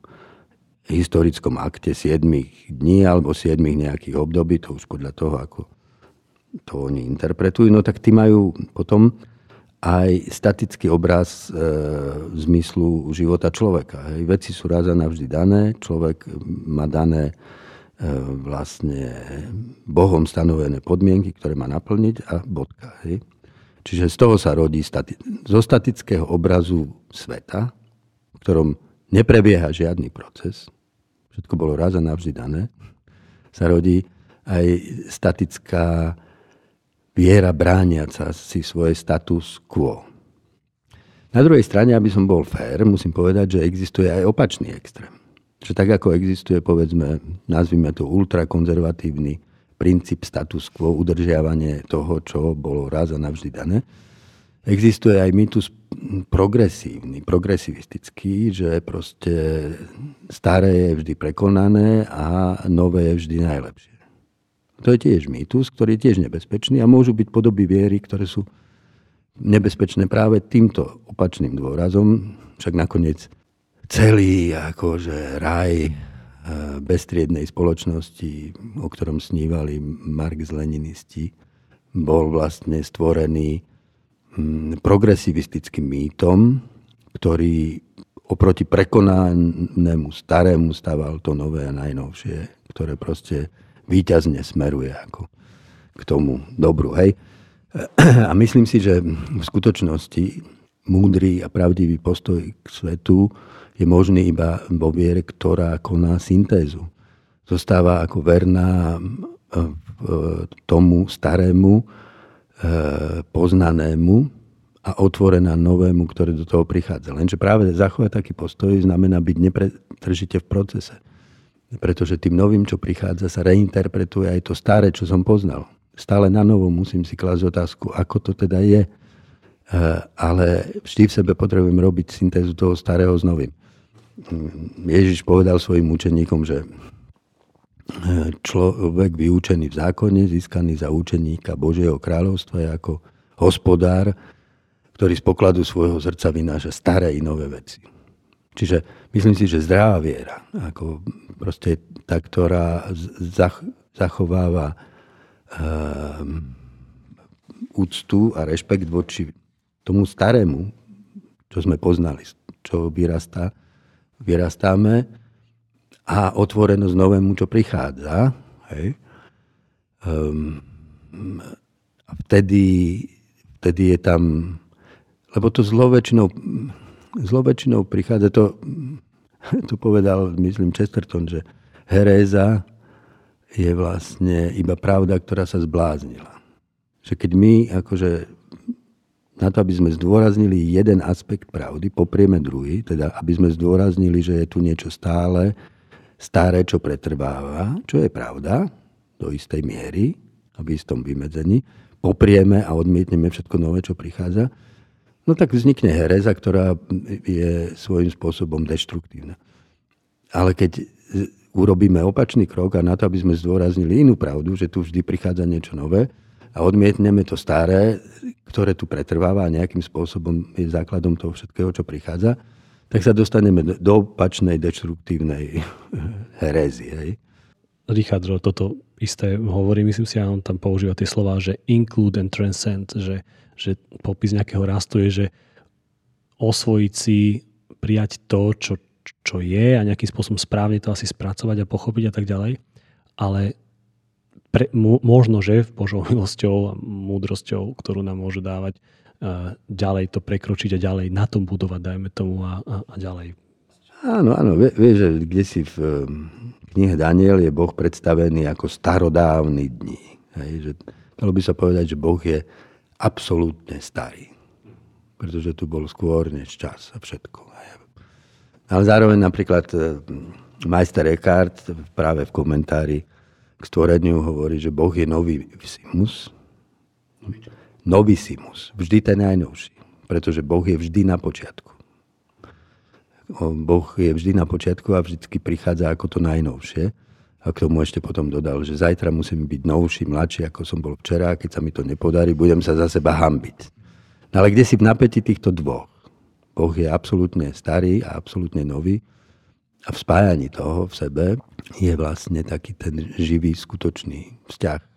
historickom akte 7 dní alebo 7 nejakých období, to už podľa toho, ako to oni interpretujú, no tak tí majú potom aj statický obraz e, zmyslu života človeka. Hej. Veci sú raz a navždy dané, človek má dané e, vlastne Bohom stanovené podmienky, ktoré má naplniť a bodka. Hej. Čiže z toho sa rodí stati- zo statického obrazu sveta, v ktorom neprebieha žiadny proces, všetko bolo raz a navždy dané, sa rodí aj statická viera brániaca si svoj status quo. Na druhej strane, aby som bol fér, musím povedať, že existuje aj opačný extrém. Že tak ako existuje, povedzme, nazvime to ultrakonzervatívny princíp status quo, udržiavanie toho, čo bolo raz a navždy dané, existuje aj mýtus progresívny, progresivistický, že proste staré je vždy prekonané a nové je vždy najlepšie. To je tiež mýtus, ktorý je tiež nebezpečný a môžu byť podoby viery, ktoré sú nebezpečné práve týmto opačným dôrazom. Však nakoniec celý akože raj eh, bestriednej spoločnosti, o ktorom snívali Marx-leninisti, bol vlastne stvorený progresivistickým mýtom, ktorý oproti prekonanému starému stával to nové a najnovšie, ktoré proste výťazne smeruje ako k tomu dobru. Hej? A myslím si, že v skutočnosti múdry a pravdivý postoj k svetu je možný iba vo viere, ktorá koná syntézu. Zostáva ako verná tomu starému, e, poznanému a otvorená novému, ktoré do toho prichádza. Lenže práve zachovať taký postoj znamená byť nepretržite v procese. Pretože tým novým, čo prichádza, sa reinterpretuje aj to staré, čo som poznal. Stále na novo musím si klásť otázku, ako to teda je. E, ale vždy v sebe potrebujem robiť syntézu toho starého s novým. Ježiš povedal svojim učeníkom, že e, človek vyučený v zákone, získaný za učeníka Božieho kráľovstva ako hospodár, ktorý z pokladu svojho srdca vynáša staré i nové veci. Čiže myslím si, že zdravá viera, ako proste tá, ktorá zachováva um, úctu a rešpekt voči tomu starému, čo sme poznali, čo vyrastá, vyrastáme a otvorenosť novému, čo prichádza. Hej. Um, vtedy, vtedy je tam, lebo to zlo väčšinou prichádza, to, to povedal, myslím, Chesterton, že heréza je vlastne iba pravda, ktorá sa zbláznila. Že keď my akože na to, aby sme zdôraznili jeden aspekt pravdy, poprieme druhý, teda aby sme zdôraznili, že je tu niečo stále, staré, čo pretrváva, čo je pravda, do istej miery a v istom vymedzení, poprieme a odmietneme všetko nové, čo prichádza, no tak vznikne hereza, ktorá je svojím spôsobom deštruktívna. Ale keď urobíme opačný krok a na to, aby sme zdôraznili inú pravdu, že tu vždy prichádza niečo nové a odmietneme to staré, ktoré tu pretrváva a nejakým spôsobom je základom toho všetkého, čo prichádza, tak sa dostaneme do opačnej deštruktívnej herézie. Hej? Richard toto isté hovorí, myslím si, a on tam používa tie slova, že include and transcend, že že popis nejakého rastu je, že osvojiť si, prijať to, čo, čo je a nejakým spôsobom správne to asi spracovať a pochopiť a tak ďalej. Ale pre, možno, že v Božou milosťou a múdrosťou, ktorú nám môže dávať, ďalej to prekročiť a ďalej na tom budovať, dajme tomu a, a, a ďalej. Áno, áno, vie, vie, kde si v knihe Daniel je Boh predstavený ako starodávny dní. Hej, že, dalo by sa povedať, že Boh je absolútne starý. Pretože tu bol skôr než čas a všetko. Ale zároveň napríklad e, majster Eckhart práve v komentári k stvoreniu hovorí, že Boh je nový simus. Nový simus. Vždy ten najnovší. Pretože Boh je vždy na počiatku. Boh je vždy na počiatku a vždy prichádza ako to najnovšie. A k tomu ešte potom dodal, že zajtra musím byť novší, mladší, ako som bol včera. Keď sa mi to nepodarí, budem sa za seba hambiť. No ale kde si v napätí týchto dvoch? Boh je absolútne starý a absolútne nový. A v spájaní toho v sebe je vlastne taký ten živý, skutočný vzťah, e,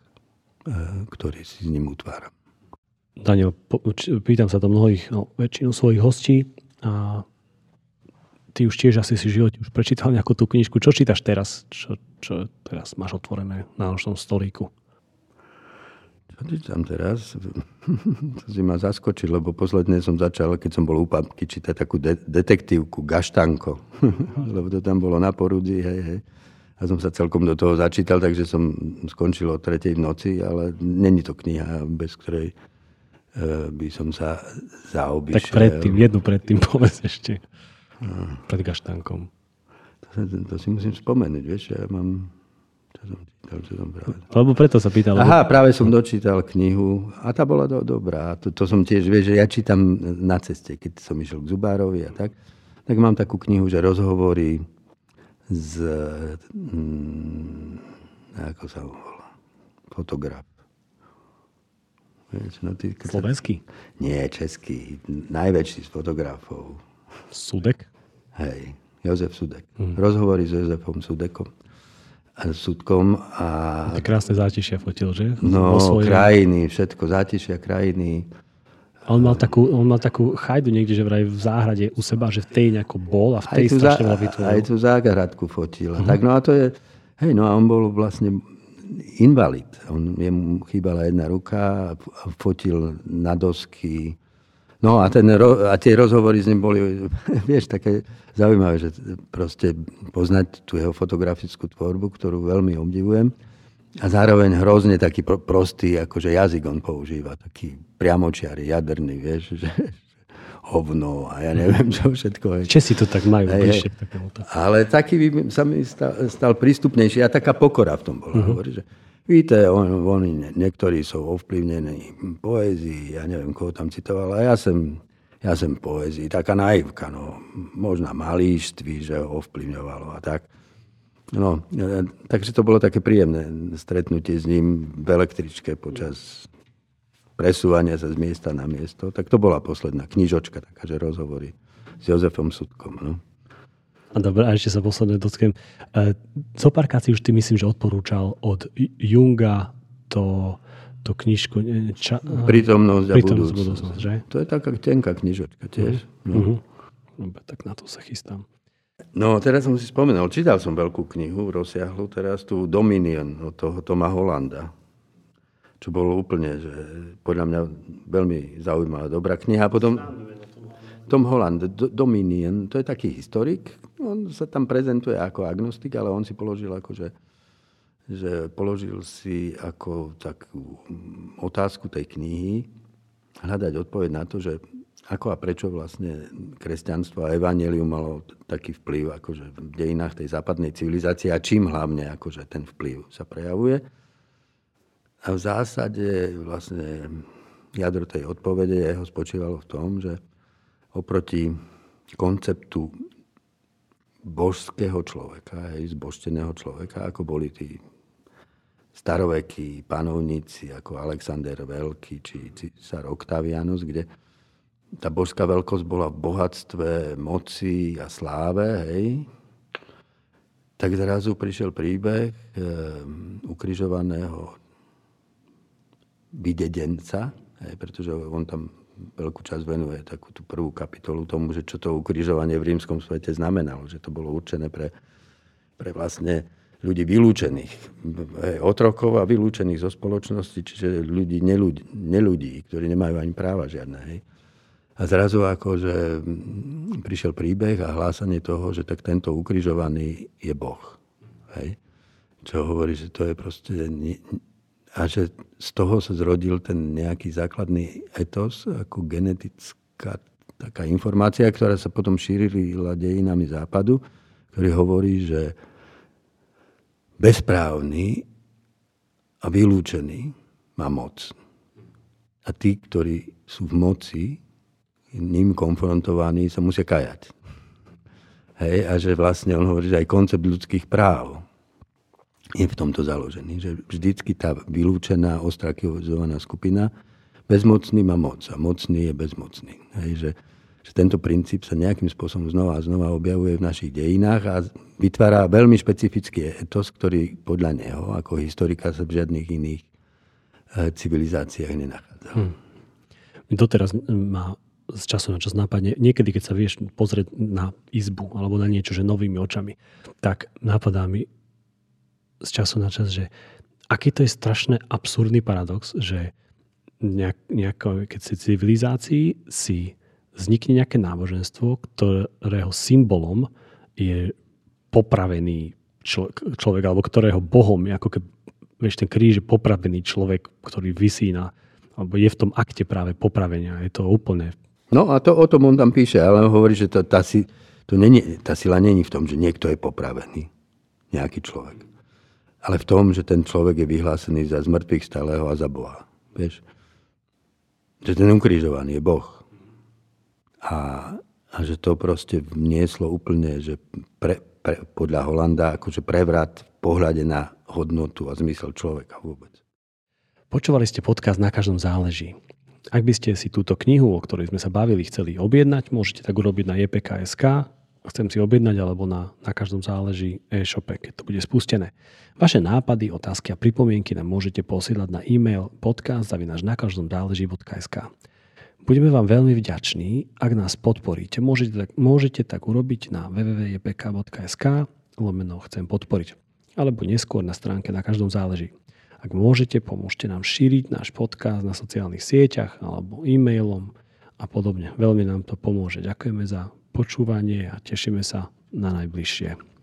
ktorý si s ním utváram. Daniel, pýtam sa to mnohých, no, väčšinu svojich hostí a ty už tiež asi si v živote už prečítal nejakú tú knižku. Čo čítaš teraz? Čo, čo teraz máš otvorené na nočnom stolíku? Čo čítam teraz? to si ma zaskočil, lebo posledne som začal, keď som bol u papky, čítať takú de- detektívku Gaštanko. lebo to tam bolo na porudzi, hej, hej. A som sa celkom do toho začítal, takže som skončil o tretej noci, ale není to kniha, bez ktorej by som sa zaobišiel. Tak predtým, jednu predtým povedz ešte. Pred gaštankom. To, to, si musím spomenúť, vieš, ja mám... Čo som čítal, čo som práve... Lebo preto sa pýtal. Aha, lebo... práve som dočítal knihu a tá bola do, dobrá. To, to som tiež, vieš, že ja čítam na ceste, keď som išiel k Zubárovi a tak. Tak mám takú knihu, že rozhovory z... Hm, ako sa volá? Fotograf Vieš, no ty, Slovenský? Nie, český. Najväčší z fotografov. Sudek? Hej, Jozef Sudek. Hmm. Rozhovory s Jozefom Sudekom. Sudkom a... Ty krásne zátišia fotil, že? No, svojej... krajiny, všetko, zátišia krajiny. A on mal takú, on mal takú chajdu niekde, že vraj v záhrade u seba, že v tej nejako bol a v tej strašne veľa Aj tú záhradku fotil. Uh-huh. Tak no a to je... Hej, no a on bol vlastne invalid. On, jemu chýbala jedna ruka fotil na dosky. No a, ten, a tie rozhovory s ním boli, vieš, také zaujímavé, že proste poznať tú jeho fotografickú tvorbu, ktorú veľmi obdivujem. A zároveň hrozne taký prostý, akože jazyk on používa, taký priamočiary, jadrný, vieš, že, hovno a ja neviem, čo všetko. Česi to tak majú bližšie Ale taký by sa mi stal, stal prístupnejší a taká pokora v tom bola. Uh-huh. Hovorí, že víte, on, oni niektorí sú ovplyvnení poézií, ja neviem, koho tam citoval, a ja som, ja som poézii, taká naivka, no, možná malíštví, že ho ovplyvňovalo a tak. No, e, takže to bolo také príjemné stretnutie s ním v električke počas presúvania sa z miesta na miesto. Tak to bola posledná knižočka, taká, že rozhovory s Jozefom Sudkom. No. A dobre, a ešte sa posledne dotknem. E, si už ty myslím, že odporúčal od Junga to, to knižku... Ča, prítomnosť a prítomnosť budúcnosť. budúcnosť že? To je taká tenká knižočka tiež. No. Uh-huh. Dobre, tak na to sa chystám. No, teraz som si spomenul, čítal som veľkú knihu, rozsiahlu teraz tú Dominion od toho Toma Holanda čo bolo úplne, že podľa mňa veľmi zaujímavá, dobrá kniha. A potom Tom Holland, Dominion, to je taký historik, on sa tam prezentuje ako agnostik, ale on si položil akože, že položil si ako takú otázku tej knihy, hľadať odpoveď na to, že ako a prečo vlastne kresťanstvo a evanelium malo taký vplyv akože v dejinách tej západnej civilizácie a čím hlavne akože ten vplyv sa prejavuje. A v zásade vlastne jadro tej odpovede jeho spočívalo v tom, že oproti konceptu božského človeka, hej, zbožteného človeka, ako boli tí starovekí panovníci ako Alexander Veľký či císar Octavianus, kde tá božská veľkosť bola v bohatstve, moci a sláve, hej, tak zrazu prišiel príbeh e, ukrižovaného videdenca, pretože on tam veľkú časť venuje takú tú prvú kapitolu tomu, že čo to ukrižovanie v rímskom svete znamenalo, že to bolo určené pre, pre vlastne ľudí vylúčených, otrokov a vylúčených zo spoločnosti, čiže ľudí, neludí, neludí ktorí nemajú ani práva žiadne. Hej. A zrazu akože prišiel príbeh a hlásanie toho, že tak tento ukrižovaný je Boh. Hej. Čo hovorí, že to je proste a že z toho sa zrodil ten nejaký základný etos, ako genetická taká informácia, ktorá sa potom šírila dejinami západu, ktorý hovorí, že bezprávny a vylúčený má moc. A tí, ktorí sú v moci, ním konfrontovaní, sa musia kajať. Hej, a že vlastne on hovorí, že aj koncept ľudských práv je v tomto založený. Že vždycky tá vylúčená, ostrakizovaná skupina bezmocný má moc a mocný je bezmocný. Hej, že, že tento princíp sa nejakým spôsobom znova a znova objavuje v našich dejinách a vytvára veľmi špecifický etos, ktorý podľa neho, ako historika, sa v žiadnych iných eh, civilizáciách nenachádza. Hmm. Doteraz ma z času na čas napadne, niekedy keď sa vieš pozrieť na izbu alebo na niečo, že novými očami, tak napadá mi z času na čas, že aký to je strašne absurdný paradox, že nejak, nejako, keď si civilizácii si vznikne nejaké náboženstvo, ktorého symbolom je popravený človek, človek alebo ktorého bohom ako keby, vieš, ten kríž je popravený človek, ktorý vysí na, alebo je v tom akte práve popravenia. Je to úplne No a to o tom on tam píše, ale on hovorí, že to, tá, si, to není, tá sila není v tom, že niekto je popravený, nejaký človek. Ale v tom, že ten človek je vyhlásený za zmrtvých stáleho a za Boha. Vieš? Že ten ukrižovaný je Boh. A, a že to proste vnieslo úplne, že pre, pre, podľa Holanda, akože prevrat v pohľade na hodnotu a zmysel človeka vôbec. Počúvali ste podcast Na každom záleží. Ak by ste si túto knihu, o ktorej sme sa bavili, chceli objednať, môžete tak urobiť na jpk.sk chcem si objednať, alebo na, na každom záleží e-shope, keď to bude spustené. Vaše nápady, otázky a pripomienky nám môžete posielať na e-mail podcast zavinaš na každom záleží.sk. Budeme vám veľmi vďační, ak nás podporíte. Môžete tak, môžete tak urobiť na www.jpk.sk lomeno chcem podporiť alebo neskôr na stránke na každom záleží. Ak môžete, pomôžte nám šíriť náš podcast na sociálnych sieťach alebo e-mailom a podobne. Veľmi nám to pomôže. Ďakujeme za počúvanie a tešíme sa na najbližšie.